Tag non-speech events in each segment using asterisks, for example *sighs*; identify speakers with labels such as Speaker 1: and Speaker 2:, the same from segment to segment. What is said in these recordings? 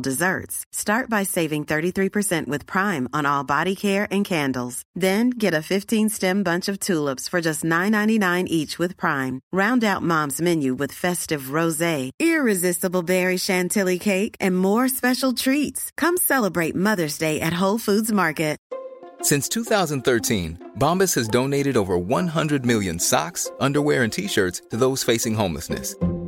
Speaker 1: desserts. Start by saving 33% with Prime on all body care and candles. Then get a 15 stem bunch of tulips for just $9.99 each with Prime. Round out mom's menu with festive rose, irresistible berry chantilly cake, and more special treats. Come celebrate Mother's Day at Whole Foods Market.
Speaker 2: Since 2013, Bombas has donated over 100 million socks, underwear, and t shirts to those facing homelessness.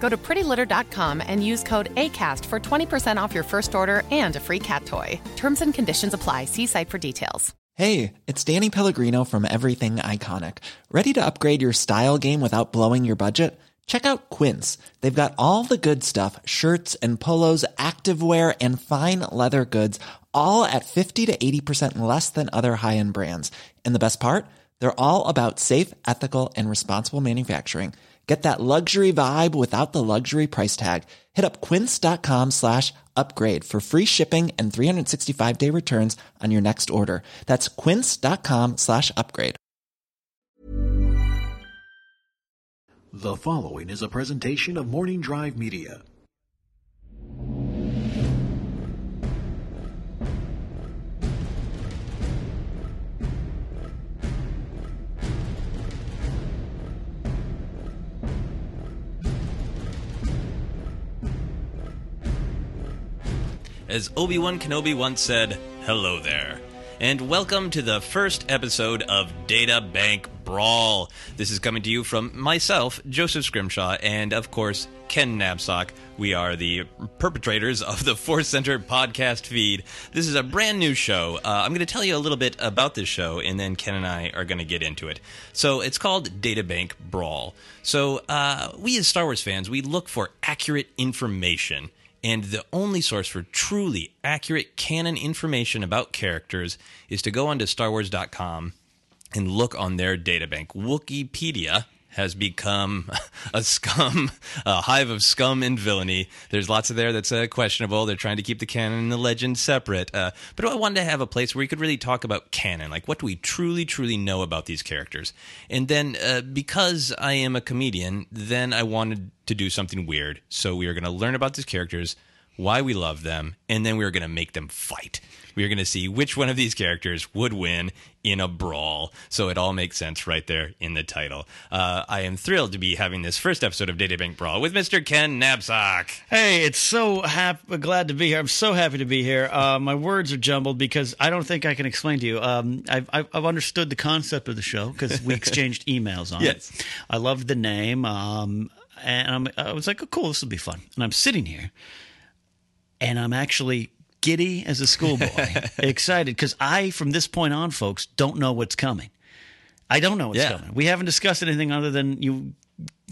Speaker 3: Go to prettylitter.com and use code ACAST for 20% off your first order and a free cat toy. Terms and conditions apply. See site for details.
Speaker 4: Hey, it's Danny Pellegrino from Everything Iconic. Ready to upgrade your style game without blowing your budget? Check out Quince. They've got all the good stuff shirts and polos, activewear, and fine leather goods, all at 50 to 80% less than other high end brands. And the best part? They're all about safe, ethical, and responsible manufacturing. Get that luxury vibe without the luxury price tag. Hit up quince.com slash upgrade for free shipping and 365 day returns on your next order. That's quince.com slash upgrade.
Speaker 5: The following is a presentation of Morning Drive Media.
Speaker 6: As Obi Wan Kenobi once said, hello there. And welcome to the first episode of Data Bank Brawl. This is coming to you from myself, Joseph Scrimshaw, and of course, Ken Napzok. We are the perpetrators of the Force Center podcast feed. This is a brand new show. Uh, I'm going to tell you a little bit about this show, and then Ken and I are going to get into it. So it's called Databank Brawl. So uh, we as Star Wars fans, we look for accurate information. And the only source for truly accurate canon information about characters is to go onto StarWars.com and look on their databank. Wikipedia has become *laughs* a scum, a hive of scum and villainy. There's lots of there that's uh, questionable. They're trying to keep the canon and the legend separate. Uh, but I wanted to have a place where you could really talk about canon, like what do we truly, truly know about these characters. And then uh, because I am a comedian, then I wanted to do something weird. So we are going to learn about these characters, why we love them, and then we are going to make them fight. We are going to see which one of these characters would win in a brawl. So it all makes sense right there in the title. Uh, I am thrilled to be having this first episode of Databank Brawl with Mr. Ken Napzok.
Speaker 7: Hey, it's so happy, glad to be here. I'm so happy to be here. Uh, my words are jumbled because I don't think I can explain to you. Um, I've, I've, I've understood the concept of the show because we exchanged *laughs* emails on
Speaker 6: Yes.
Speaker 7: it. I loved the name. Um, and I'm, I was like, oh, cool, this will be fun. And I'm sitting here and I'm actually giddy as a schoolboy, *laughs* excited because I, from this point on, folks, don't know what's coming. I don't know what's
Speaker 6: Yeah.
Speaker 7: coming. We haven't discussed anything other than you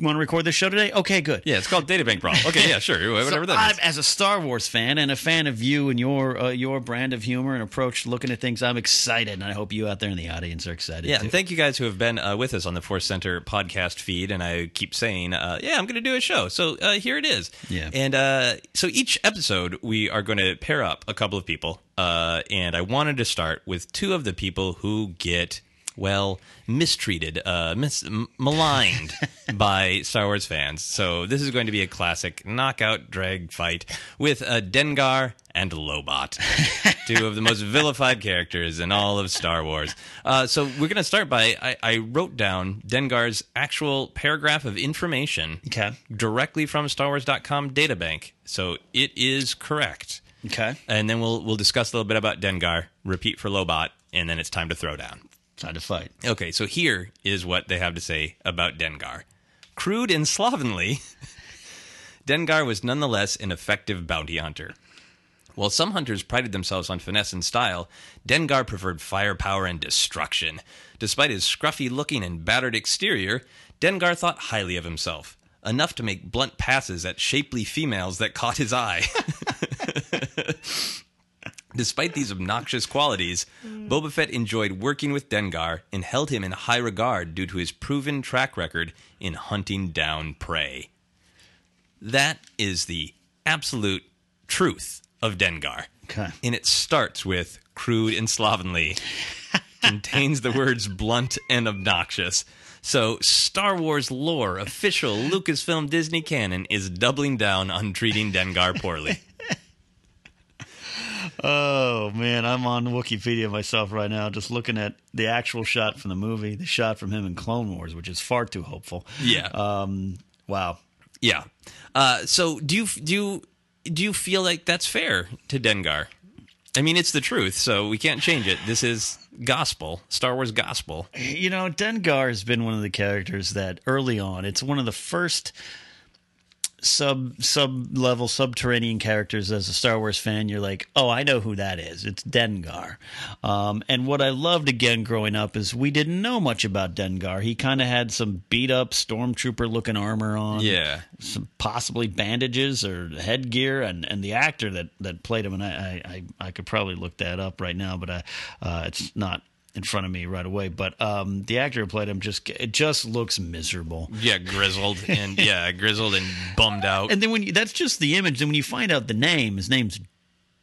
Speaker 7: want to record this show today. Okay, good.
Speaker 6: Yeah, it's called Databank Brawl. Okay, yeah, sure, *laughs* whatever
Speaker 7: So
Speaker 6: that
Speaker 7: I'm, as a Star Wars fan and a fan of you and your uh, your brand of humor and approach to looking at things, I'm excited, and I hope you out there in the audience are excited.
Speaker 6: Yeah,
Speaker 7: too.
Speaker 6: and thank you guys who have been uh, with us on the Force Center podcast feed. And I keep saying, uh, yeah, I'm going to do a show. So uh, here it is.
Speaker 7: Yeah.
Speaker 6: And uh, so each episode, we are going to pair up a couple of people. Uh, and I wanted to start with two of the people who get, well, mistreated, uh, mis- m- maligned *laughs* by Star Wars fans. So this is going to be a classic knockout drag fight with uh, Dengar and Lobot, *laughs* two of the most vilified characters in all of Star Wars. Uh, so we're going to start by I, I wrote down Dengar's actual paragraph of information
Speaker 7: Okay.
Speaker 6: directly from StarWars.com databank. So it is correct.
Speaker 7: Okay.
Speaker 6: And then we'll we'll discuss a little bit about Dengar, repeat for Lobot, and then it's time to throw down.
Speaker 7: Time to fight.
Speaker 6: Okay, so here is what they have to say about Dengar. Crude and slovenly, *laughs* Dengar was nonetheless an effective bounty hunter. While some hunters prided themselves on finesse and style, Dengar preferred firepower and destruction. Despite his scruffy looking and battered exterior, Dengar thought highly of himself, enough to make blunt passes at shapely females that caught his eye. *laughs* Despite these obnoxious qualities, Boba Fett enjoyed working with Dengar and held him in high regard due to his proven track record in hunting down prey. That is the absolute truth of Dengar.
Speaker 7: Okay.
Speaker 6: And it starts with crude and slovenly, *laughs* contains the words blunt and obnoxious. So, Star Wars lore, official Lucasfilm Disney canon, is doubling down on treating Dengar poorly. *laughs*
Speaker 7: Oh man, I'm on Wikipedia myself right now, just looking at the actual shot from the movie, the shot from him in Clone Wars, which is far too hopeful.
Speaker 6: Yeah.
Speaker 7: Um. Wow.
Speaker 6: Yeah. Uh, so do you do you, do you feel like that's fair to Dengar? I mean, it's the truth, so we can't change it. This is gospel, Star Wars gospel.
Speaker 7: You know, Dengar has been one of the characters that early on, it's one of the first sub sub level subterranean characters as a Star Wars fan. You're like, oh, I know who that is. It's Dengar. Um, and what I loved again growing up is we didn't know much about Dengar. He kind of had some beat up stormtrooper looking armor on.
Speaker 6: Yeah.
Speaker 7: Some possibly bandages or headgear, and, and the actor that, that played him, and I, I, I, I could probably look that up right now, but I, uh, it's not in front of me right away. But um, the actor who played him just it just looks miserable.
Speaker 6: Yeah, grizzled and *laughs* yeah, grizzled and bummed out.
Speaker 7: And then when you, that's just the image, then when you find out the name, his name's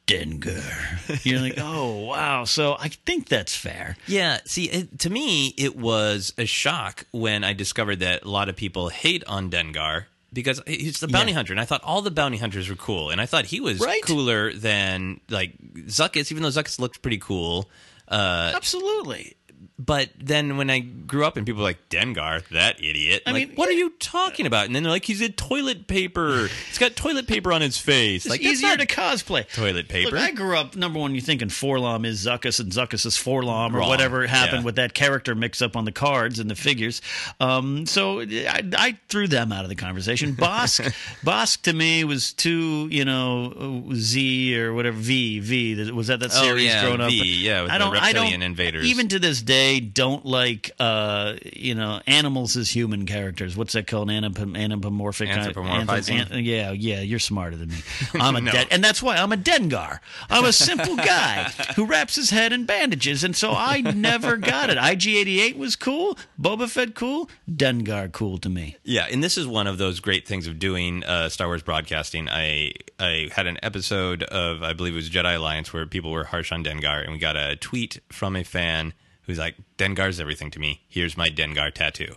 Speaker 7: Dengar. You're like, *laughs* oh wow. So I think that's fair.
Speaker 6: Yeah, see, it, to me, it was a shock when I discovered that a lot of people hate on Dengar because he's the bounty
Speaker 7: Yeah.
Speaker 6: hunter, and I thought all the bounty hunters were cool, and I thought he was
Speaker 7: Right.
Speaker 6: cooler than like Zuckuss, even though Zuckuss looked pretty cool. Uh,
Speaker 7: Absolutely.
Speaker 6: But then when I grew up and people were like Dengar, that idiot.
Speaker 7: I
Speaker 6: like,
Speaker 7: mean,
Speaker 6: what are you talking about? And then they're like, he's a toilet paper. He's got toilet paper on his face.
Speaker 7: It's
Speaker 6: like
Speaker 7: easier to cosplay.
Speaker 6: toilet paper.
Speaker 7: Look, I grew up. Number one, you're thinking 4-LOM is Zuckuss and Zuckuss is 4-LOM or
Speaker 6: Wrong.
Speaker 7: whatever happened
Speaker 6: Yeah.
Speaker 7: with that character mix up on the cards and the figures. Um, so I, I threw them out of the conversation. *laughs* Bossk, Bossk to me was too, you know, Z or whatever V V. Was that that
Speaker 6: Oh,
Speaker 7: series
Speaker 6: yeah,
Speaker 7: growing up?
Speaker 6: V, yeah, with
Speaker 7: I
Speaker 6: the
Speaker 7: don't. I don't.
Speaker 6: reptilian invaders.
Speaker 7: Even to this day, don't like uh, you know animals as human characters. What's that called? Anthropom- anthropomorphic.
Speaker 6: Anthropomorphizing?
Speaker 7: Anthrop- yeah, yeah. You're smarter than me. *laughs* I'm a
Speaker 6: No.
Speaker 7: Den- and that's why I'm a Dengar. I'm a simple guy who wraps his head in bandages, and so I never got it. IG88 was cool. Boba Fett cool. Dengar cool to me.
Speaker 6: Yeah, and this is one of those great things of doing uh, Star Wars broadcasting. I I had an episode of I believe it was Jedi Alliance where people were harsh on Dengar, and we got a tweet from a fan who's like, "Dengar's everything to me. Here's my Dengar tattoo."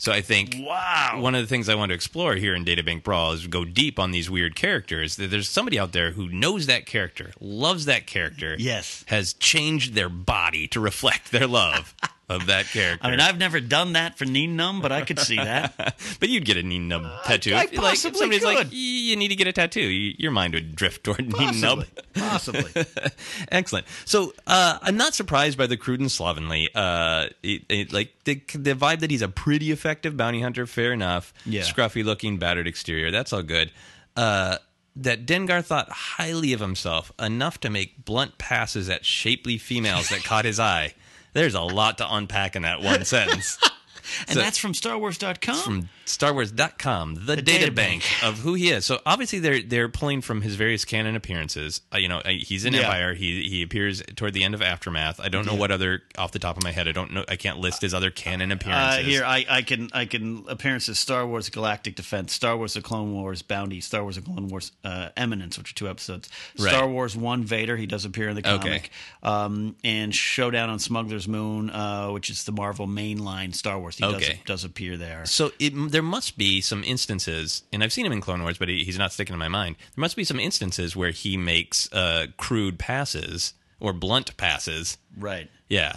Speaker 6: So I think
Speaker 7: Wow.
Speaker 6: one of the things I want to explore here in Databank Brawl is go deep on these weird characters. That There's somebody out there who knows that character, loves that character,
Speaker 7: Yes.
Speaker 6: has changed their body to reflect their love *laughs* of that character.
Speaker 7: I mean, I've never done that for Nien Nunb, but I could see that. *laughs*
Speaker 6: But you'd get a knee nub tattoo.
Speaker 7: I
Speaker 6: If, like, if
Speaker 7: possibly
Speaker 6: somebody's like,
Speaker 7: could.
Speaker 6: "Y- you need to get a tattoo, you, your mind would drift toward nub.
Speaker 7: Possibly. Possibly. *laughs*
Speaker 6: Excellent. So uh, I'm not surprised by the crude and slovenly. Uh, it, it, like the, the vibe that he's a pretty effective bounty hunter. Fair enough.
Speaker 7: Yeah.
Speaker 6: Scruffy looking, battered exterior. That's all good. Uh, that Dengar thought highly of himself enough to make blunt passes at shapely females that caught his eye. *laughs* There's a lot to unpack in that one sentence. *laughs*
Speaker 7: and
Speaker 6: So-
Speaker 7: that's from StarWars.com.
Speaker 6: from StarWars.com, the,
Speaker 7: The
Speaker 6: data,
Speaker 7: data
Speaker 6: bank
Speaker 7: bank.
Speaker 6: of who he is. So obviously they're they're pulling from his various canon appearances. Uh, you know, uh, he's in
Speaker 7: Yeah.
Speaker 6: Empire. He he appears toward the end of Aftermath. I don't know what other off the top of my head. I don't know. I can't list his other canon
Speaker 7: Uh,
Speaker 6: appearances.
Speaker 7: here, I, I can I can appearances: Star Wars: Galactic Defense, Star Wars: The Clone Wars Bounty, Star Wars: The Clone Wars uh, Eminence, which are two episodes.
Speaker 6: Right.
Speaker 7: Star Wars One Vader, he does appear in the
Speaker 6: Okay.
Speaker 7: comic, um, and Showdown on Smuggler's Moon, uh, which is the Marvel mainline Star Wars. He does,
Speaker 6: Okay.
Speaker 7: does appear there.
Speaker 6: So it, there must be some instances, and I've seen him in Clone Wars, but he, he's not sticking in my mind. There must be some instances where he makes uh, crude passes or blunt passes.
Speaker 7: Right.
Speaker 6: Yeah.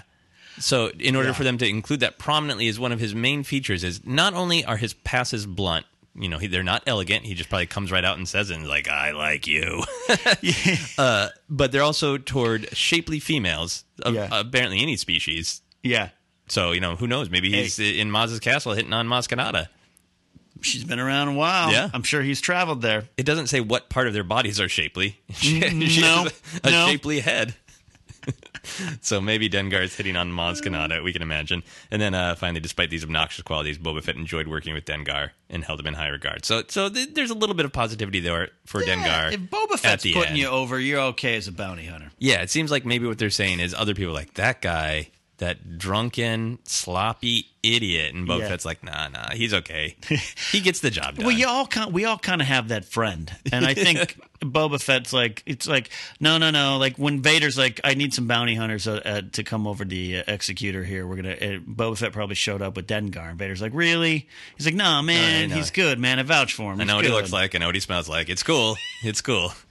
Speaker 6: So in order
Speaker 7: Yeah.
Speaker 6: for them to include that prominently as one of his main features is not only are his passes blunt, you know, he, they're not elegant. He just probably comes right out and says it and like, I like you. *laughs* uh, but they're also toward shapely females, of
Speaker 7: Yeah.
Speaker 6: apparently any species.
Speaker 7: Yeah.
Speaker 6: So, you know, who knows? Maybe he's in Maz's castle hitting on Maz Kanata.
Speaker 7: She's been around a while.
Speaker 6: Yeah.
Speaker 7: I'm sure he's traveled there.
Speaker 6: It doesn't say what part of their bodies are shapely. *laughs* she,
Speaker 7: Mm, no,
Speaker 6: has a, a
Speaker 7: no.
Speaker 6: shapely head. *laughs* so maybe Dengar's hitting on Maz Kanata, we can imagine. And then uh, finally, despite these obnoxious qualities, Boba Fett enjoyed working with Dengar and held him in high regard. So, so th- there's a little bit of positivity there for Dengar.
Speaker 7: If Boba Fett's putting
Speaker 6: end.
Speaker 7: you over, you're okay as a bounty hunter.
Speaker 6: Yeah, it seems like maybe what they're saying is other people are like that guy, that drunken, sloppy idiot, and Boba
Speaker 7: Yeah.
Speaker 6: Fett's like, nah, nah, he's okay. he gets the job *laughs* done.
Speaker 7: Well, you all kind, we all kind of have that friend, and I think *laughs* Boba Fett's like, it's like, no, no, no. Like when Vader's like, I need some bounty hunters uh, uh, to come over the uh, executor here. We're gonna. Uh, Boba Fett probably showed up with Dengar, and Vader's like, really? He's like, nah, man,
Speaker 6: know.
Speaker 7: he's good, man. I vouch for him.
Speaker 6: I know what he looks like. I know what he smells like. It's cool. It's cool. *laughs*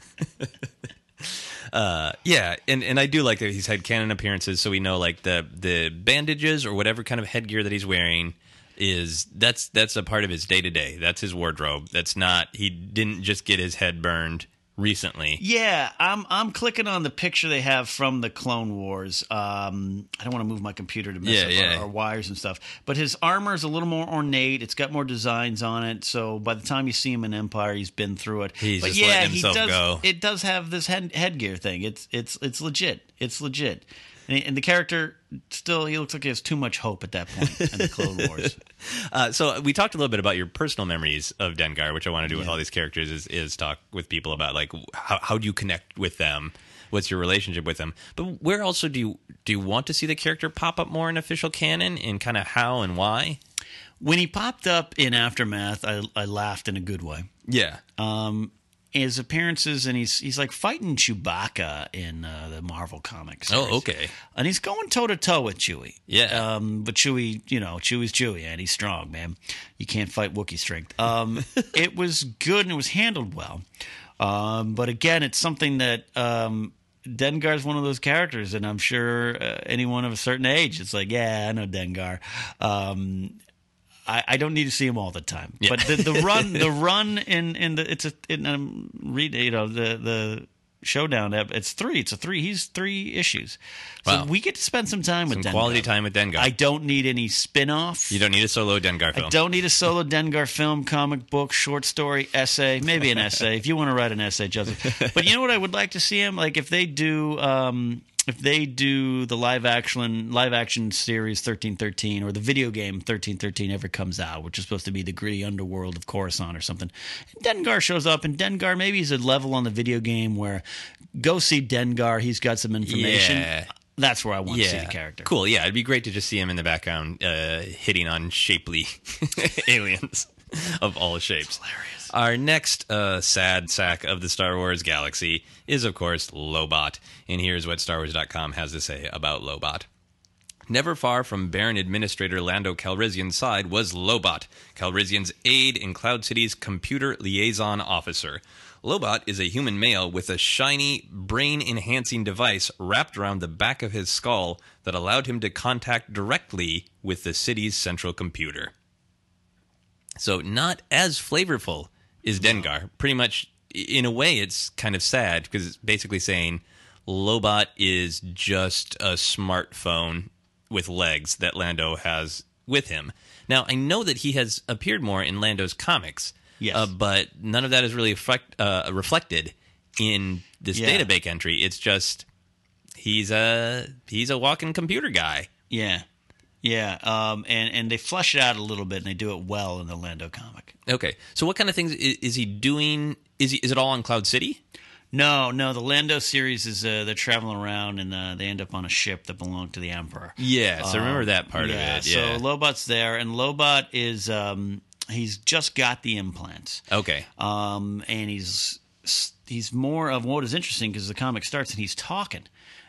Speaker 6: uh, yeah, and, and I do like that he's had canon appearances, so we know like the the bandages or whatever kind of headgear that he's wearing is that's that's a part of his day to day. That's his wardrobe. That's not he didn't just get his head burned recently.
Speaker 7: Yeah, I'm I'm clicking on the picture they have from the Clone Wars. Um, I don't want to move my computer to mess
Speaker 6: Yeah,
Speaker 7: up
Speaker 6: yeah.
Speaker 7: Our, our wires and stuff. But his armor is a little more ornate. It's got more designs on it. So by the time you see him in Empire, he's been through it.
Speaker 6: He's
Speaker 7: but yeah,
Speaker 6: letting
Speaker 7: he does.
Speaker 6: go.
Speaker 7: It does have this head, headgear thing. It's it's it's legit. It's legit. And, and the character still, he looks like he has too much hope at that point in the Clone *laughs* Wars.
Speaker 6: Uh, so we talked a little bit about your personal memories of Dengar, which I want to do with all these characters is, is talk with people about like how how do you connect with them? What's your relationship with them? But where also do you do you want to see the character pop up more in official canon and kind of how and why?
Speaker 7: When he popped up in Aftermath, I, I laughed in a good way.
Speaker 6: Yeah.
Speaker 7: um, his appearances, and he's he's like fighting Chewbacca in uh, the Marvel comics.
Speaker 6: Oh, okay.
Speaker 7: And he's going toe to toe with Chewie.
Speaker 6: Yeah.
Speaker 7: Um, but Chewie, you know, Chewie's Chewie, and he's strong, man. You can't fight Wookiee strength. Um, *laughs* it was good and it was handled well. Um, but again, it's something that um, Dengar's one of those characters, and I'm sure uh, anyone of a certain age, it's like, yeah, I know Dengar. Um, I, I don't need to see him all the time,
Speaker 6: Yeah.
Speaker 7: but the, the *laughs* run, the run in in the it's a in um, read you know the the showdown it's three it's a three he's three issues so
Speaker 6: Wow.
Speaker 7: we get to spend some time
Speaker 6: Some
Speaker 7: with Dengar.
Speaker 6: quality time with Dengar.
Speaker 7: I don't need any spin-off
Speaker 6: you don't need a solo Dengar film.
Speaker 7: I don't need a solo Dengar film, comic book, short story, essay, maybe an *laughs* essay if you want to write an essay, Joseph. But you know what I would like to see him like if they do um, if they do the live action live action series thirteen thirteen or the video game thirteen thirteen ever comes out, which is supposed to be the gritty underworld of Coruscant or something. And Dengar shows up, and Dengar maybe he's a level on the video game where go see Dengar. He's got some information.
Speaker 6: Yeah.
Speaker 7: That's where I want to see the character.
Speaker 6: Cool. Yeah, it'd be great to just see him in the background uh, hitting on shapely *laughs* aliens of all shapes. hilarious. Our next uh, sad sack of the Star Wars galaxy is, of course, Lobot. And here's what StarWars.com has to say about Lobot. Never far from Baron Administrator Lando Calrissian's side was Lobot, Calrissian's aide in Cloud City's computer liaison officer. Lobot is a human male with a shiny, brain enhancing device wrapped around the back of his skull that allowed him to contact directly with the city's central computer. So, not as flavorful is Dengar. Pretty much, in a way, it's kind of sad because it's basically saying Lobot is just a smartphone with legs that Lando has with him. Now, I know that he has appeared more in Lando's comics,
Speaker 7: Yes.
Speaker 6: Uh, but none of that is really reflect, uh, reflected in this
Speaker 7: Yeah.
Speaker 6: database entry. It's just he's a he's a walking computer guy.
Speaker 7: Yeah, yeah, um, and and they flesh it out a little bit, and they do it well in the Lando comic.
Speaker 6: Okay, so what kind of things is, is he doing? Is he is it all on Cloud City?
Speaker 7: No, no, the Lando series is uh, they're traveling around and uh, they end up on a ship that belonged to the Emperor.
Speaker 6: I remember
Speaker 7: Um,
Speaker 6: that part of it. Yeah.
Speaker 7: So Lobot's there, and Lobot is um, he's just got the implants.
Speaker 6: okay.
Speaker 7: um, and he's he's more of what is interesting because the comic starts and he's talking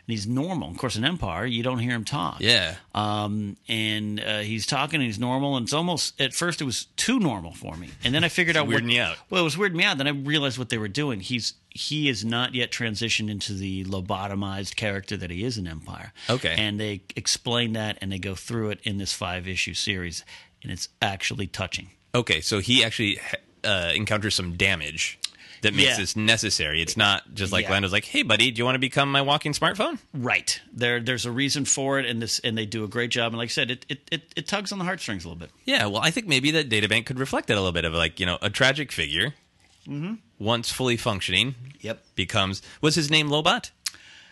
Speaker 7: and he's normal. Of course, in Empire, you don't hear him talk.
Speaker 6: Yeah.
Speaker 7: Um, and uh, he's talking and he's normal, and it's almost at first it was too normal for me, and then I figured out what.
Speaker 6: weirding you out.
Speaker 7: Well, it was weirding me out. Then I realized what they were doing. He's he is not yet transitioned into the lobotomized character that he is in Empire.
Speaker 6: Okay.
Speaker 7: and they explain that and they go through it in this five issue series, and it's actually touching.
Speaker 6: Okay, so he actually uh, encounters some damage that makes
Speaker 7: Yeah.
Speaker 6: this necessary. It's not just like
Speaker 7: Yeah.
Speaker 6: Lando's like, "Hey, buddy, do you want to become my walking smartphone?"
Speaker 7: Right. There there's a reason for it and this and they do a great job and like I said it it, it, it tugs on the heartstrings a little bit.
Speaker 6: Yeah, well, I think maybe that databank could reflect that a little bit of like you know a tragic figure, mm-hmm. once fully functioning,
Speaker 7: Yep.
Speaker 6: becomes was his name Lobot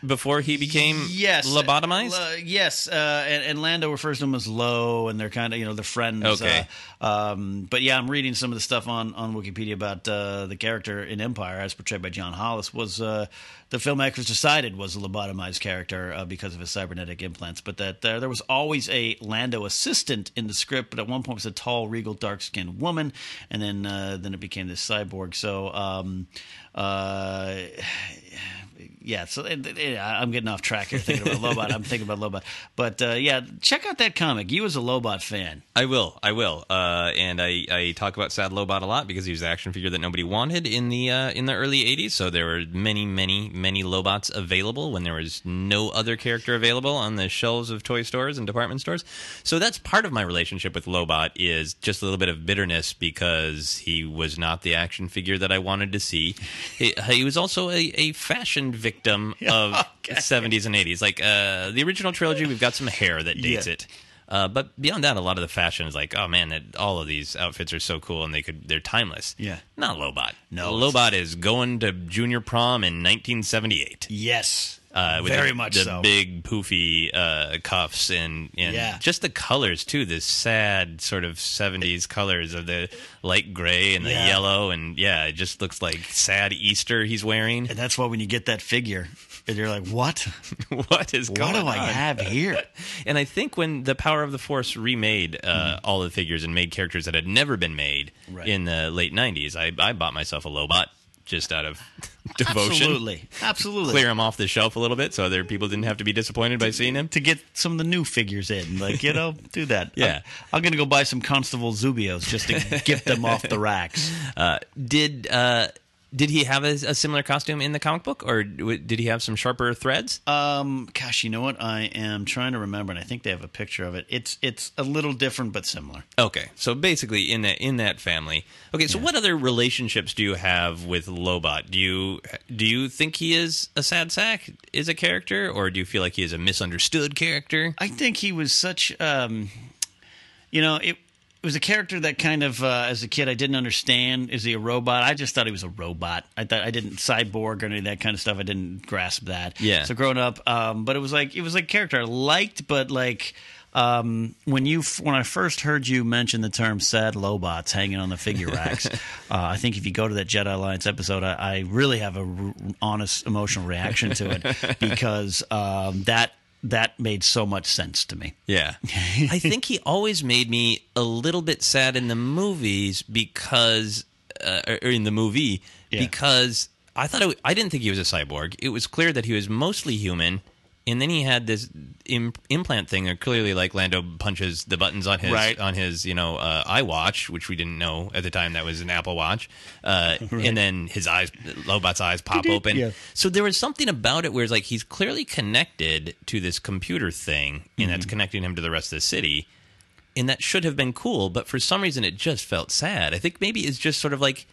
Speaker 6: before he became
Speaker 7: Yes.
Speaker 6: lobotomized.
Speaker 7: Uh, yes, uh, and, and Lando refers to him as Low, and they're kind of you know they're friends.
Speaker 6: Okay.
Speaker 7: Uh, um, but yeah, I'm reading some of the stuff on on Wikipedia about uh, the character in Empire, as portrayed by John Hollis, was uh, the filmmakers decided was a lobotomized character uh, because of his cybernetic implants, but that uh, there was always a Lando assistant in the script, but at one point it was a tall, regal, dark skinned woman, and then uh, then it became this cyborg. So. Um, uh, yeah, so uh, uh, I'm getting off track here thinking about Lobot. I'm thinking about Lobot, but uh, yeah, check out that comic. You as a Lobot fan,
Speaker 6: I will, I will, uh, and I, I talk about Sad Lobot a lot because he was the action figure that nobody wanted in the uh, in the early '80s. So there were many, many, many Lobots available when there was no other character available on the shelves of toy stores and department stores. So that's part of my relationship with Lobot is just a little bit of bitterness because he was not the action figure that I wanted to see. He, he was also a, a fashion victim *laughs* of
Speaker 7: Okay.
Speaker 6: 70s and 80s. Like uh, the original trilogy, we've got some hair that dates
Speaker 7: Yeah.
Speaker 6: it. Uh, but beyond that, a lot of the fashion is like, oh man, that all of these outfits are so cool and they could they're timeless.
Speaker 7: Yeah.
Speaker 6: not Lobot.
Speaker 7: No,
Speaker 6: Lobot is going to junior prom in 1978.
Speaker 7: yes,
Speaker 6: Uh, with
Speaker 7: very
Speaker 6: the,
Speaker 7: much
Speaker 6: the
Speaker 7: so.
Speaker 6: big poofy uh, cuffs and and
Speaker 7: Yeah.
Speaker 6: just the colors too. This sad sort of 70s colors of the light gray and the
Speaker 7: Yeah.
Speaker 6: yellow and yeah, it just looks like sad Easter he's wearing.
Speaker 7: and that's why when you get that figure, and you're like, what? *laughs*
Speaker 6: what is
Speaker 7: What
Speaker 6: going
Speaker 7: do
Speaker 6: on?
Speaker 7: I have here? *laughs*
Speaker 6: And I think when the Power of the Force remade uh,
Speaker 7: Mm-hmm.
Speaker 6: all the figures and made characters that had never been made
Speaker 7: Right.
Speaker 6: in the late '90s, I, I bought myself a Lobot just out of *laughs* devotion.
Speaker 7: Absolutely, absolutely.
Speaker 6: Clear him off the shelf a little bit so other people didn't have to be disappointed by seeing him.
Speaker 7: to get some of the new figures in, like you know, do that. *laughs*
Speaker 6: Yeah.
Speaker 7: I'm, I'm gonna go buy some Constable Zuvios just to *laughs* get them off the racks.
Speaker 6: Uh, did uh, did he have a, a similar costume in the comic book, or w- did he have some sharper threads?
Speaker 7: Um, gosh, you know what? I am trying to remember, and I think they have a picture of it. It's it's a little different but similar.
Speaker 6: Okay, so basically in that in that family. Okay, so what other relationships do you have with Lobot? Do you do you think he is a sad sack, is a character, or do you feel like he is a misunderstood character?
Speaker 7: I think he was such, um, you know, it. It was a character that kind of, uh, as a kid, I didn't understand. Is he a robot? I just thought he was a robot. I thought I didn't cyborg or any of that kind of stuff. I didn't grasp that.
Speaker 6: Yeah.
Speaker 7: So growing up, um, but it was like it was like a character I liked, but like um, when you when I first heard you mention the term "sad lobots" hanging on the figure racks, *laughs* uh, I think if you go to that Jedi Alliance episode, I, I really have a r- honest emotional reaction to it *laughs* because um, that that made so much sense to me.
Speaker 6: Yeah. *laughs* I think he always made me a little bit sad in the movies because, uh, or or in the movie,
Speaker 7: Yeah.
Speaker 6: because I thought it, w- I didn't think he was a cyborg. It was clear that he was mostly human. And then he had this Im- implant thing. That clearly, like Lando punches the buttons on his
Speaker 7: Right.
Speaker 6: on his you know uh, iWatch, which we didn't know at the time that was an Apple Watch. Uh, *laughs* And then his eyes, Lobot's eyes pop open.
Speaker 7: Yeah.
Speaker 6: So there was something about it where it's like he's clearly connected to this computer thing, and that's connecting him to the rest of the city. And that should have been cool, but for some reason it just felt sad. I think maybe it's just sort of like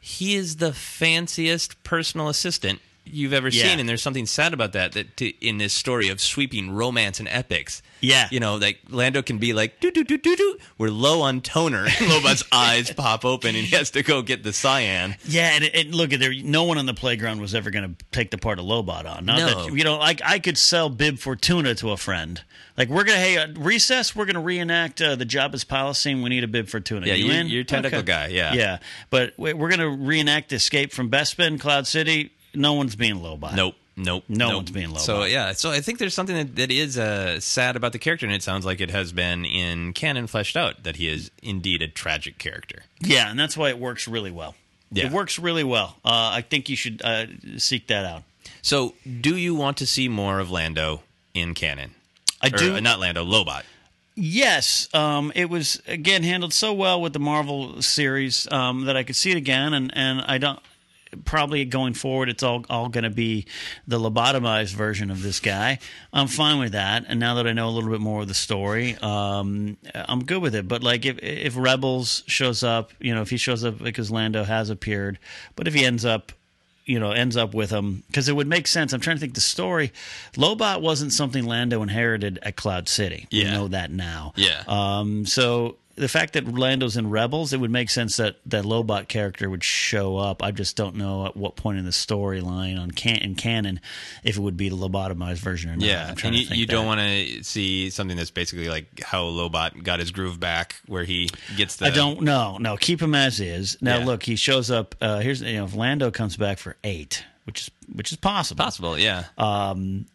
Speaker 6: he is the fanciest personal assistant you've ever
Speaker 7: Yeah.
Speaker 6: seen, and there's something sad about that. That to, in this story of sweeping romance and epics,
Speaker 7: Yeah.
Speaker 6: you know, like Lando can be like, do do do do do. We're low on toner, *laughs* and Lobot's *laughs* eyes pop open, and he has to go get the cyan.
Speaker 7: Yeah, and, and look at there. No one on the playground was ever going to take the part of Lobot on. Not
Speaker 6: No.
Speaker 7: that you know, like I could sell Bib Fortuna to a friend. Like we're gonna, hey, uh, recess. We're gonna reenact uh, the Jabba's palace scene. We need a Bib Fortuna.
Speaker 6: Yeah,
Speaker 7: you
Speaker 6: you're-
Speaker 7: in?
Speaker 6: you're a tentacle guy, yeah.
Speaker 7: yeah. But we- we're gonna reenact Escape from Bespin, Cloud City. No one's being Lobot.
Speaker 6: Nope. Nope.
Speaker 7: No
Speaker 6: nope.
Speaker 7: one's being Lobot.
Speaker 6: So yeah, so I think there's something that, that is uh, sad about the character, and it sounds like it has been in canon fleshed out that he is indeed a tragic character.
Speaker 7: Yeah, and that's why it works really well.
Speaker 6: Yeah.
Speaker 7: It works really well. Uh, I think you should uh, seek that out.
Speaker 6: So, do you want to see more of Lando in canon?
Speaker 7: I
Speaker 6: Or,
Speaker 7: do.
Speaker 6: uh, not Lando, Lobot.
Speaker 7: Yes, um, it was again handled so well with the Marvel series um, that I could see it again, and and I don't probably going forward it's all all going to be the lobotomized version of this guy. I'm fine with that, and now that I know a little bit more of the story, um, I'm good with it. But like if if Rebels shows up, you know, if he shows up because Lando has appeared, but if he ends up you know ends up with him because it would make sense. I'm trying to think the story. Lobot wasn't something Lando inherited at Cloud City. We know that now.
Speaker 6: Yeah.
Speaker 7: Um, so the fact that Lando's in Rebels, it would make sense that that Lobot character would show up. I just don't know at what point in the storyline on can- in canon if it would be the lobotomized version or not.
Speaker 6: Yeah,
Speaker 7: I'm trying
Speaker 6: and
Speaker 7: to
Speaker 6: you,
Speaker 7: think
Speaker 6: you don't want to see something that's basically like how Lobot got his groove back, where he gets the.
Speaker 7: I don't know. No, keep him as is. Now
Speaker 6: Yeah.
Speaker 7: look, he shows up. Uh, here's you know if Lando comes back for eight, which is which is possible.
Speaker 6: possible. Yeah, Um,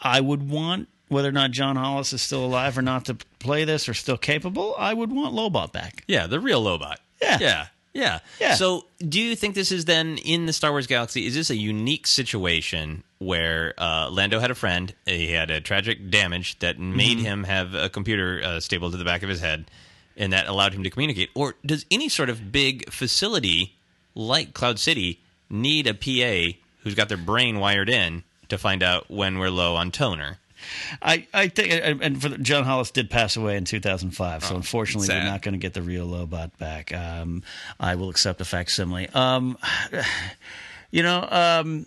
Speaker 7: I would want whether or not John Hollis is still alive or not to play this or still capable. I would want Lobot back.
Speaker 6: yeah, the real Lobot.
Speaker 7: Yeah.
Speaker 6: yeah, yeah,
Speaker 7: Yeah.
Speaker 6: So, do you think this is then in the Star Wars galaxy? Is this a unique situation where uh, Lando had a friend, he had a tragic damage that
Speaker 7: Mm-hmm.
Speaker 6: made him have a computer uh, stapled to the back of his head, and that allowed him to communicate? Or does any sort of big facility like Cloud City need a PA who's got their brain wired in to find out when we're low on toner?
Speaker 7: I, I think, and for John Hollis did pass away in 2005, so unfortunately
Speaker 6: sad.
Speaker 7: we're not going to get the real Lobot back. Um, I will accept a facsimile. Um, *sighs* you know, um,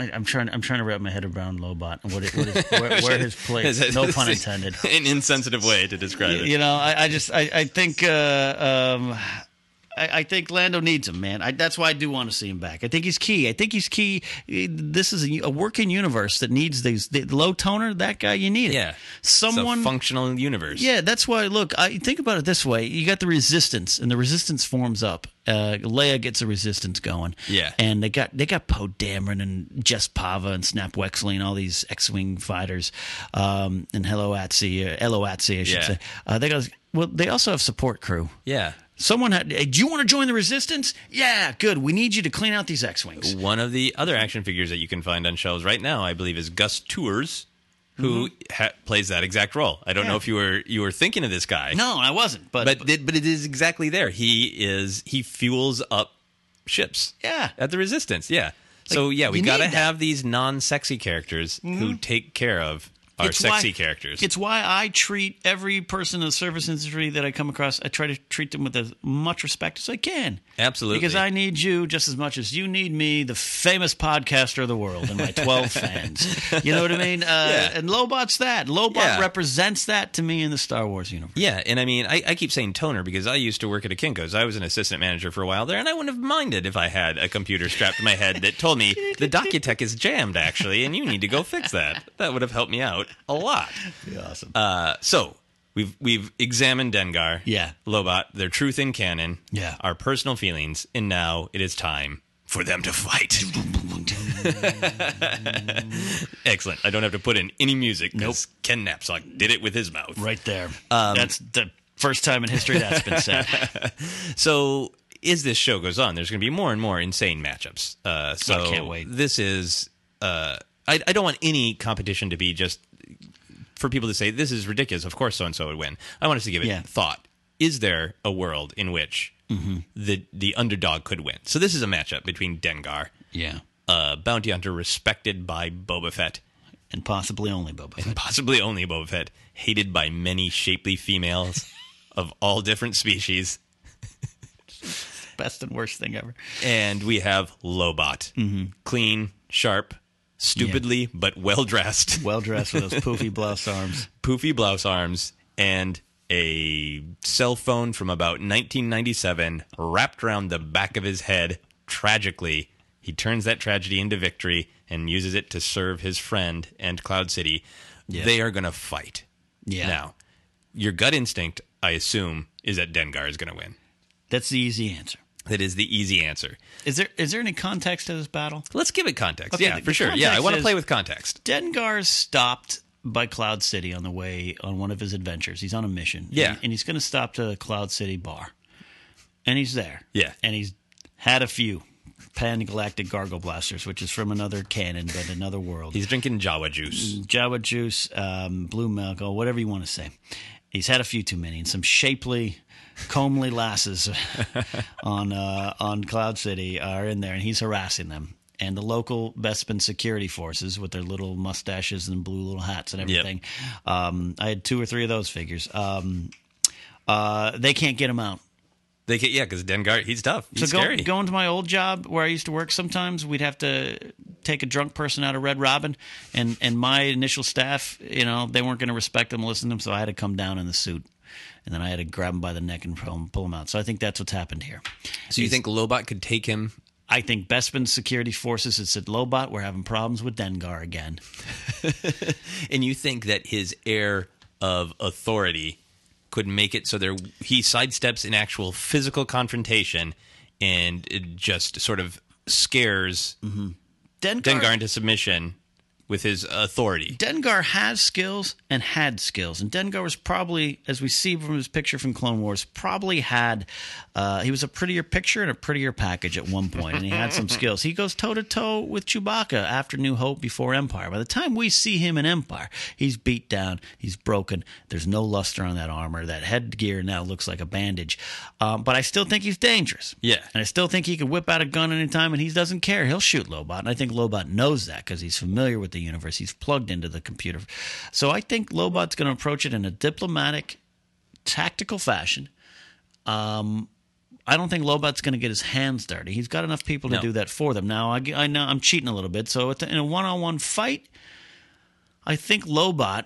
Speaker 7: I, I'm trying. I'm trying to wrap my head around Lobot and what, it, what *laughs* is, where, where his place. No pun intended. *laughs*
Speaker 6: An insensitive way to describe it.
Speaker 7: You know, I, I just I, I think uh, um, I, I think Lando needs him, man. I, that's why I do want to see him back. I think he's key. I think he's key. This is a, a working universe that needs these the low toner. That guy, you need it.
Speaker 6: Yeah,
Speaker 7: someone
Speaker 6: it's a functional universe.
Speaker 7: Yeah, that's why. Look, I think about it this way: you got the resistance, and the resistance forms up. Uh, Leia gets the resistance going.
Speaker 6: Yeah.
Speaker 7: and they got they got Poe Dameron and Jess Pava and Snap Wexley and all these X-wing fighters, um, and Hello Atsy, uh, Elo Atsy, I should
Speaker 6: Yeah.
Speaker 7: say. Uh, they got well, they also have support crew.
Speaker 6: Yeah.
Speaker 7: Someone had. Hey, do you want to join the resistance? Yeah, good. We need you to clean out these X-wings.
Speaker 6: One of the other action figures that you can find on shelves right now, I believe, is Goss Toowers, who ha- plays that exact role. I don't
Speaker 7: Mm-hmm. Yeah.
Speaker 6: know if you were you were thinking of this guy.
Speaker 7: No, I wasn't. But
Speaker 6: but it, but it is exactly there. He is he fuels up ships.
Speaker 7: Yeah.
Speaker 6: at the Resistance. Yeah. so yeah, we got to have these non-sexy characters who
Speaker 7: Mhm.
Speaker 6: take care of our
Speaker 7: It's
Speaker 6: sexy
Speaker 7: why-
Speaker 6: characters.
Speaker 7: It's why I treat every person in the service industry that I come across. I try to treat them with as much respect as I can.
Speaker 6: Absolutely.
Speaker 7: Because I need you just as much as you need me, the famous podcaster of the world, and my 12 *laughs* fans. You know what I mean? Uh,
Speaker 6: Yeah.
Speaker 7: And Lobot's that. Lobot
Speaker 6: Yeah.
Speaker 7: represents that to me in the Star Wars universe.
Speaker 6: Yeah, and I mean, I, I keep saying toner because I used to work at a Kinko's. I was an assistant manager for a while there, and I wouldn't have minded if I had a computer strapped to my head that told me the *laughs* Docutech is jammed, actually, and you need to go fix that. That would have helped me out a lot.
Speaker 7: Be awesome.
Speaker 6: Uh, so we've we've examined Dengar,
Speaker 7: Yeah.
Speaker 6: Lobot, their truth in canon,
Speaker 7: Yeah.
Speaker 6: our personal feelings, and now it is time for them to fight. *laughs* Excellent. I don't have to put in any music because Ken Napzok did it with his mouth.
Speaker 7: Right there.
Speaker 6: Um,
Speaker 7: that's the first time in history that's been said. *laughs*
Speaker 6: so as this show goes on, there's going to be more and more insane matchups. Uh, so
Speaker 7: I can't wait.
Speaker 6: This is. Uh, I, I don't want any competition to be just for people to say this is ridiculous. Of course, so and so would win. I want us to give it
Speaker 7: Yeah.
Speaker 6: thought. Is there a world in which
Speaker 7: Mm-hmm.
Speaker 6: the the underdog could win? So this is a matchup between Dengar,
Speaker 7: Yeah.
Speaker 6: a bounty hunter respected by Boba Fett,
Speaker 7: And possibly only Boba Fett.
Speaker 6: and possibly only Boba Fett, hated by many shapely females *laughs* of all different species.
Speaker 7: Best and worst thing ever.
Speaker 6: And we have Lobot.
Speaker 7: Mm-hmm.
Speaker 6: Clean, sharp, stupidly, but well dressed. *laughs*
Speaker 7: Well dressed with those poofy *laughs* blouse arms.
Speaker 6: Poofy blouse arms and a cell phone from about 1997 wrapped around the back of his head. Tragically, he turns that tragedy into victory and uses it to serve his friend and Cloud City.
Speaker 7: Yeah.
Speaker 6: They are going to fight.
Speaker 7: Yeah.
Speaker 6: Now, your gut instinct, I assume, is that Dengar is going to win.
Speaker 7: That's the easy answer.
Speaker 6: That is the easy answer.
Speaker 7: Is there is there any context to this battle?
Speaker 6: Let's give it context.
Speaker 7: Okay,
Speaker 6: yeah,
Speaker 7: the-
Speaker 6: for
Speaker 7: the
Speaker 6: sure. Yeah, I want to play with context.
Speaker 7: Dengar stopped by Cloud City on the way on one of his adventures. He's on a mission.
Speaker 6: Yeah.
Speaker 7: And, and he's going to stop to the Cloud City bar. And he's there.
Speaker 6: Yeah.
Speaker 7: And he's had a few Pan Galactic Gargle Blasters, which is from another canon, but another world.
Speaker 6: He's drinking Jawa juice.
Speaker 7: Java juice, um, blue milk, or whatever you want to say. He's had a few too many, and some shapely, comely lasses *laughs* on uh, on Cloud City are in there, and he's harassing them. And the local Bespin security forces, with their little mustaches and blue little hats and
Speaker 6: Yep.
Speaker 7: everything, um, I had two or three of those figures. Um, uh, they can't get him out.
Speaker 6: They get yeah, because Dengar he's tough. He's
Speaker 7: so go,
Speaker 6: scary.
Speaker 7: going to my old job where I used to work, sometimes we'd have to take a drunk person out of Red Robin, and and my initial staff, you know, they weren't going to respect them, listen to them, so I had to come down in the suit, and then I had to grab him by the neck and pull him, pull him out. So I think that's what's happened here.
Speaker 6: so you think Lobot could take him?
Speaker 7: I think Bespin security forces had said, "Lobot, we're having problems with Dengar again." *laughs*
Speaker 6: And you think that his air of authority could make it so there he sidesteps an actual physical confrontation and just sort of scares mm-hmm.
Speaker 7: Dengar,
Speaker 6: Dengar into submission with his authority.
Speaker 7: Dengar has skills and had skills, and Dengar was probably, as we see from his picture from Clone Wars, probably had. Uh, he was a prettier picture and a prettier package at one point, and he had some *laughs* skills. He goes toe to toe with Chewbacca after New Hope, before Empire. By the time we see him in Empire, he's beat down, he's broken. There's no luster on that armor. That headgear now looks like a bandage. Um, but I still think he's dangerous.
Speaker 6: Yeah.
Speaker 7: And I still think he could whip out a gun anytime, and he doesn't care. He'll shoot Lobot, and I think Lobot knows that because he's familiar with the universe. He's plugged into the computer. So I think Lobot's going to approach it in a diplomatic, tactical fashion. Um, I don't think Lobot's going to get his hands dirty. He's got enough people to
Speaker 6: No.
Speaker 7: do that for them. Now, I, I know I'm cheating a little bit. So in a one-on-one fight, I think Lobot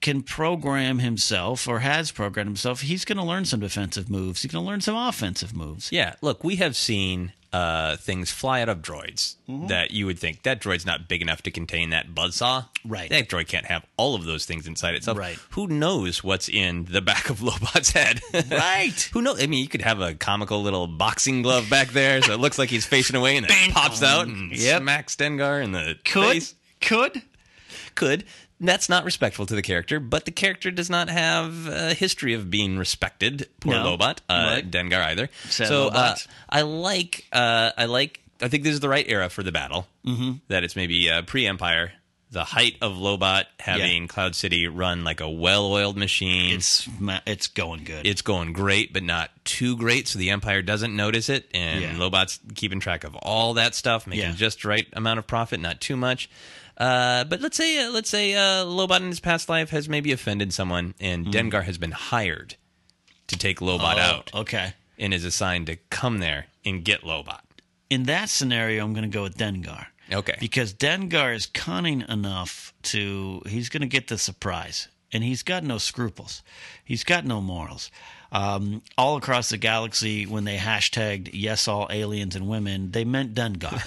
Speaker 7: can program himself or has programmed himself. He's going to learn some defensive moves. He's going to learn some offensive moves.
Speaker 6: Yeah, look, we have seen uh, things fly out of droids
Speaker 7: Mm-hmm.
Speaker 6: that you would think that droid's not big enough to contain that buzzsaw.
Speaker 7: Right.
Speaker 6: That droid can't have all of those things inside itself.
Speaker 7: Right.
Speaker 6: Who knows what's in the back of *laughs* Lobot's head?
Speaker 7: Right. *laughs*
Speaker 6: Who knows? I mean, you could have a comical little boxing glove back there, so it looks like he's facing away, and then pops out and
Speaker 7: Yep.
Speaker 6: smacks Dengar in the
Speaker 7: Could
Speaker 6: face.
Speaker 7: could
Speaker 6: Could. That's not respectful to the character, but the character does not have a history of being respected. Poor
Speaker 7: No.
Speaker 6: Lobot, uh,
Speaker 7: Right.
Speaker 6: Dengar either.
Speaker 7: Sad
Speaker 6: so uh, I like, uh, I like, I think this is the right era for the battle. Mm-hmm. That it's maybe uh, pre-Empire, the height of Lobot having Cloud City run like a well-oiled machine.
Speaker 7: it's it's going good.
Speaker 6: It's going great, but not too great, so the Empire doesn't notice it, and
Speaker 7: Yeah.
Speaker 6: Lobot's keeping track of all that stuff, making
Speaker 7: Yeah.
Speaker 6: just right amount of profit, not too much. Uh, but let's say, uh, let's say uh, Lobot in his past life has maybe offended someone, and Dengar has been hired to take Lobot.
Speaker 7: Oh,
Speaker 6: out,
Speaker 7: Okay.
Speaker 6: and is assigned to come there and get Lobot.
Speaker 7: In that scenario, I'm going to go with Dengar.
Speaker 6: Okay.
Speaker 7: Because Dengar is cunning enough to, he's going to get the surprise. And he's got no scruples. He's got no morals. Um, all across the galaxy, when they hashtagged yes, all aliens and women, they meant Dengar.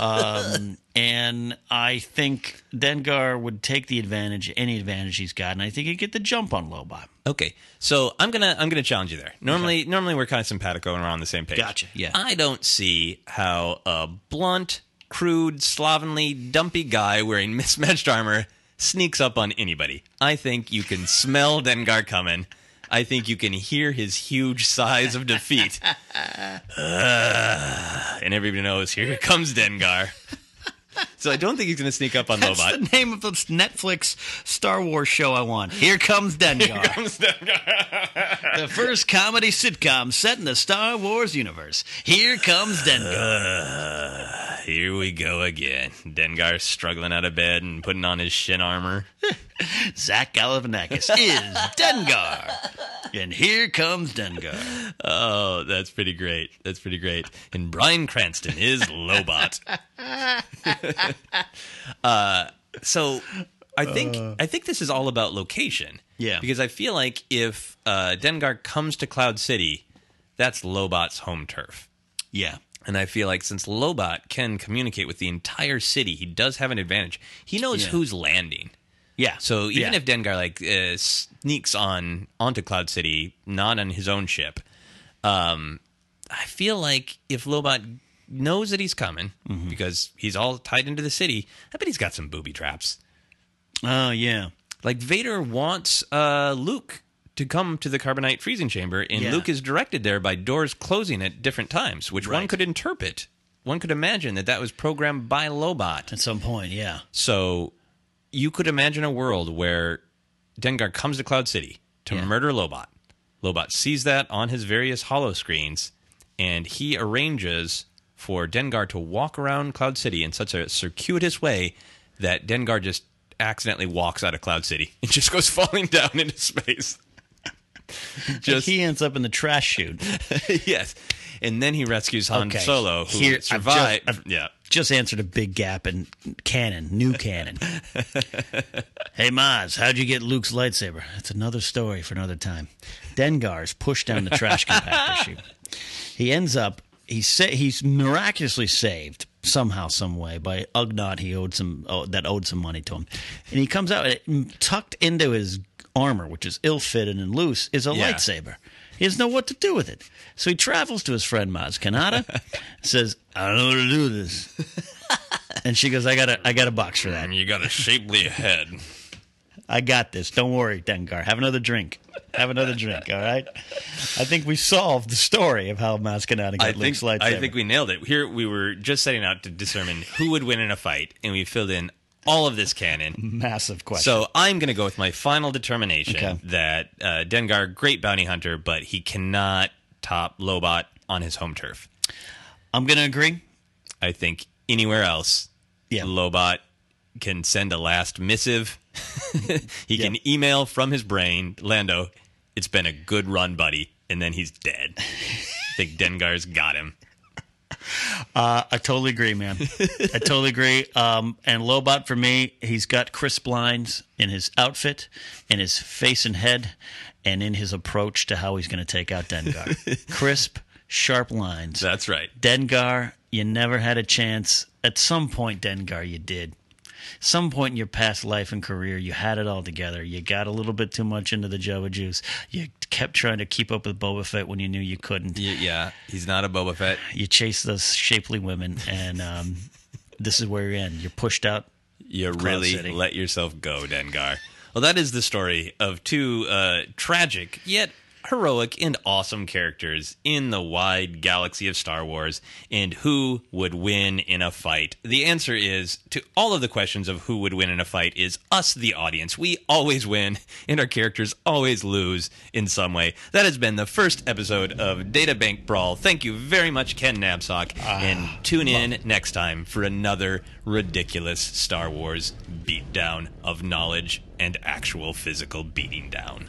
Speaker 7: *laughs* um, and I think Dengar would take the advantage, any advantage he's got, and I think he'd get the jump on Lobot.
Speaker 6: Okay, so I'm gonna I'm gonna challenge you there. Normally, normally we're kind of simpatico and we're on the same page.
Speaker 7: Gotcha, yeah.
Speaker 6: I don't see how a blunt, crude, slovenly, dumpy guy wearing mismatched armor sneaks up on anybody. I think you can smell Dengar coming. I think you can hear his huge sighs of defeat. *laughs* Ugh. and everybody knows here comes Dengar. *laughs* So I don't think he's going to sneak up on
Speaker 7: That's
Speaker 6: Lobot.
Speaker 7: the name of the Netflix Star Wars show I want. Here comes Dengar.
Speaker 6: Comes Dengar. *laughs*
Speaker 7: the first comedy sitcom set in the Star Wars universe. Here comes Dengar.
Speaker 6: Uh, here we go again. Dengar struggling out of bed and putting on his shin armor. *laughs*
Speaker 7: Zach Galifianakis is Dengar. And here comes Dengar.
Speaker 6: Oh, that's pretty great. That's pretty great. And Bryan Cranston is Lobot. *laughs* uh, so I think I think this is all about location.
Speaker 7: Yeah.
Speaker 6: Because I feel like if uh, Dengar comes to Cloud City, that's Lobot's home turf.
Speaker 7: Yeah.
Speaker 6: And I feel like since Lobot can communicate with the entire city, he does have an advantage. He knows
Speaker 7: Yeah.
Speaker 6: who's landing.
Speaker 7: Yeah.
Speaker 6: So even
Speaker 7: Yeah.
Speaker 6: if Dengar like uh, sneaks on onto Cloud City, not on his own ship, um, I feel like if Lobot knows that he's coming
Speaker 7: Mm-hmm.
Speaker 6: because he's all tied into the city, I bet he's got some booby traps.
Speaker 7: Oh, yeah.
Speaker 6: Like Vader wants uh, Luke to come to the carbonite freezing chamber, and
Speaker 7: Yeah.
Speaker 6: Luke is directed there by doors closing at different times, which one could interpret. One could imagine that that was programmed by Lobot.
Speaker 7: At some point, yeah.
Speaker 6: So you could imagine a world where Dengar comes to Cloud City to murder Lobot. Lobot sees that on his various hollow screens, and he arranges for Dengar to walk around Cloud City in such a circuitous way that Dengar just accidentally walks out of Cloud City *laughs* and just goes falling down into space. *laughs*
Speaker 7: Just he ends up in the trash chute. *laughs*
Speaker 6: yes. And then he rescues Han
Speaker 7: Okay.
Speaker 6: Solo, who
Speaker 7: Here- I've
Speaker 6: survived.
Speaker 7: just- I've
Speaker 6: yeah.
Speaker 7: Just answered a big gap in canon, new canon. hey, Maz, how'd you get Luke's lightsaber? That's another story for another time. Dengar's pushed down the trash compactor chute. He ends up, he's, sa- he's miraculously saved somehow, some way by Ugnaught he owed some, oh, that owed some money to him. And he comes out, and tucked into his armor, which is ill-fitted and loose, is a
Speaker 6: Yeah.
Speaker 7: lightsaber. He doesn't know what to do with it. So he travels to his friend Maz Kanata, *laughs* says, I don't know what to do this. *laughs* and she goes, I got a I got a box for that.
Speaker 6: Mm, you got a shapely head.
Speaker 7: I got this. Don't worry, Dengar. Have another drink. Have another drink, all right? I think we solved the story of how Maz Kanata got Luke's lightsaber.
Speaker 6: I think we nailed it. Here we were just setting out to determine who would win in a fight, and we filled in all of this canon.
Speaker 7: Massive question.
Speaker 6: So I'm going to go with my final determination
Speaker 7: Okay.
Speaker 6: that uh, Dengar, great bounty hunter, but he cannot top Lobot on his home turf.
Speaker 7: I'm going to agree.
Speaker 6: I think anywhere else,
Speaker 7: Yeah.
Speaker 6: Lobot can send a last missive. *laughs* he can email from his brain, Lando, it's been a good run, buddy, and then he's dead. I *laughs* think Dengar's got him.
Speaker 7: Uh, I totally agree, man. I totally agree. Um, and Lobot for me, he's got crisp lines in his outfit, in his face and head, and in his approach to how he's going to take out Dengar. *laughs* crisp, sharp lines.
Speaker 6: That's right.
Speaker 7: Dengar, you never had a chance. At some point, Dengar, you did. Some point in your past life and career, you had it all together. You got a little bit too much into the Java juice. You kept trying to keep up with Boba Fett when you knew you couldn't.
Speaker 6: Yeah, he's not a Boba Fett.
Speaker 7: You chase those shapely women, and um, this is where you're in. You're pushed out.
Speaker 6: You really
Speaker 7: City.
Speaker 6: let yourself go, Dengar. Well, that is the story of two uh, tragic yet heroic and awesome characters in the wide galaxy of Star Wars and who would win in a fight. The answer is to all of the questions of who would win in a fight is us, the audience. We always win *laughs* and our characters always lose in some way. That has been the first episode of Data Bank Brawl. Thank you very much, Ken Napzok, ah, and tune in next time for another ridiculous Star Wars beatdown of knowledge and actual physical beating down.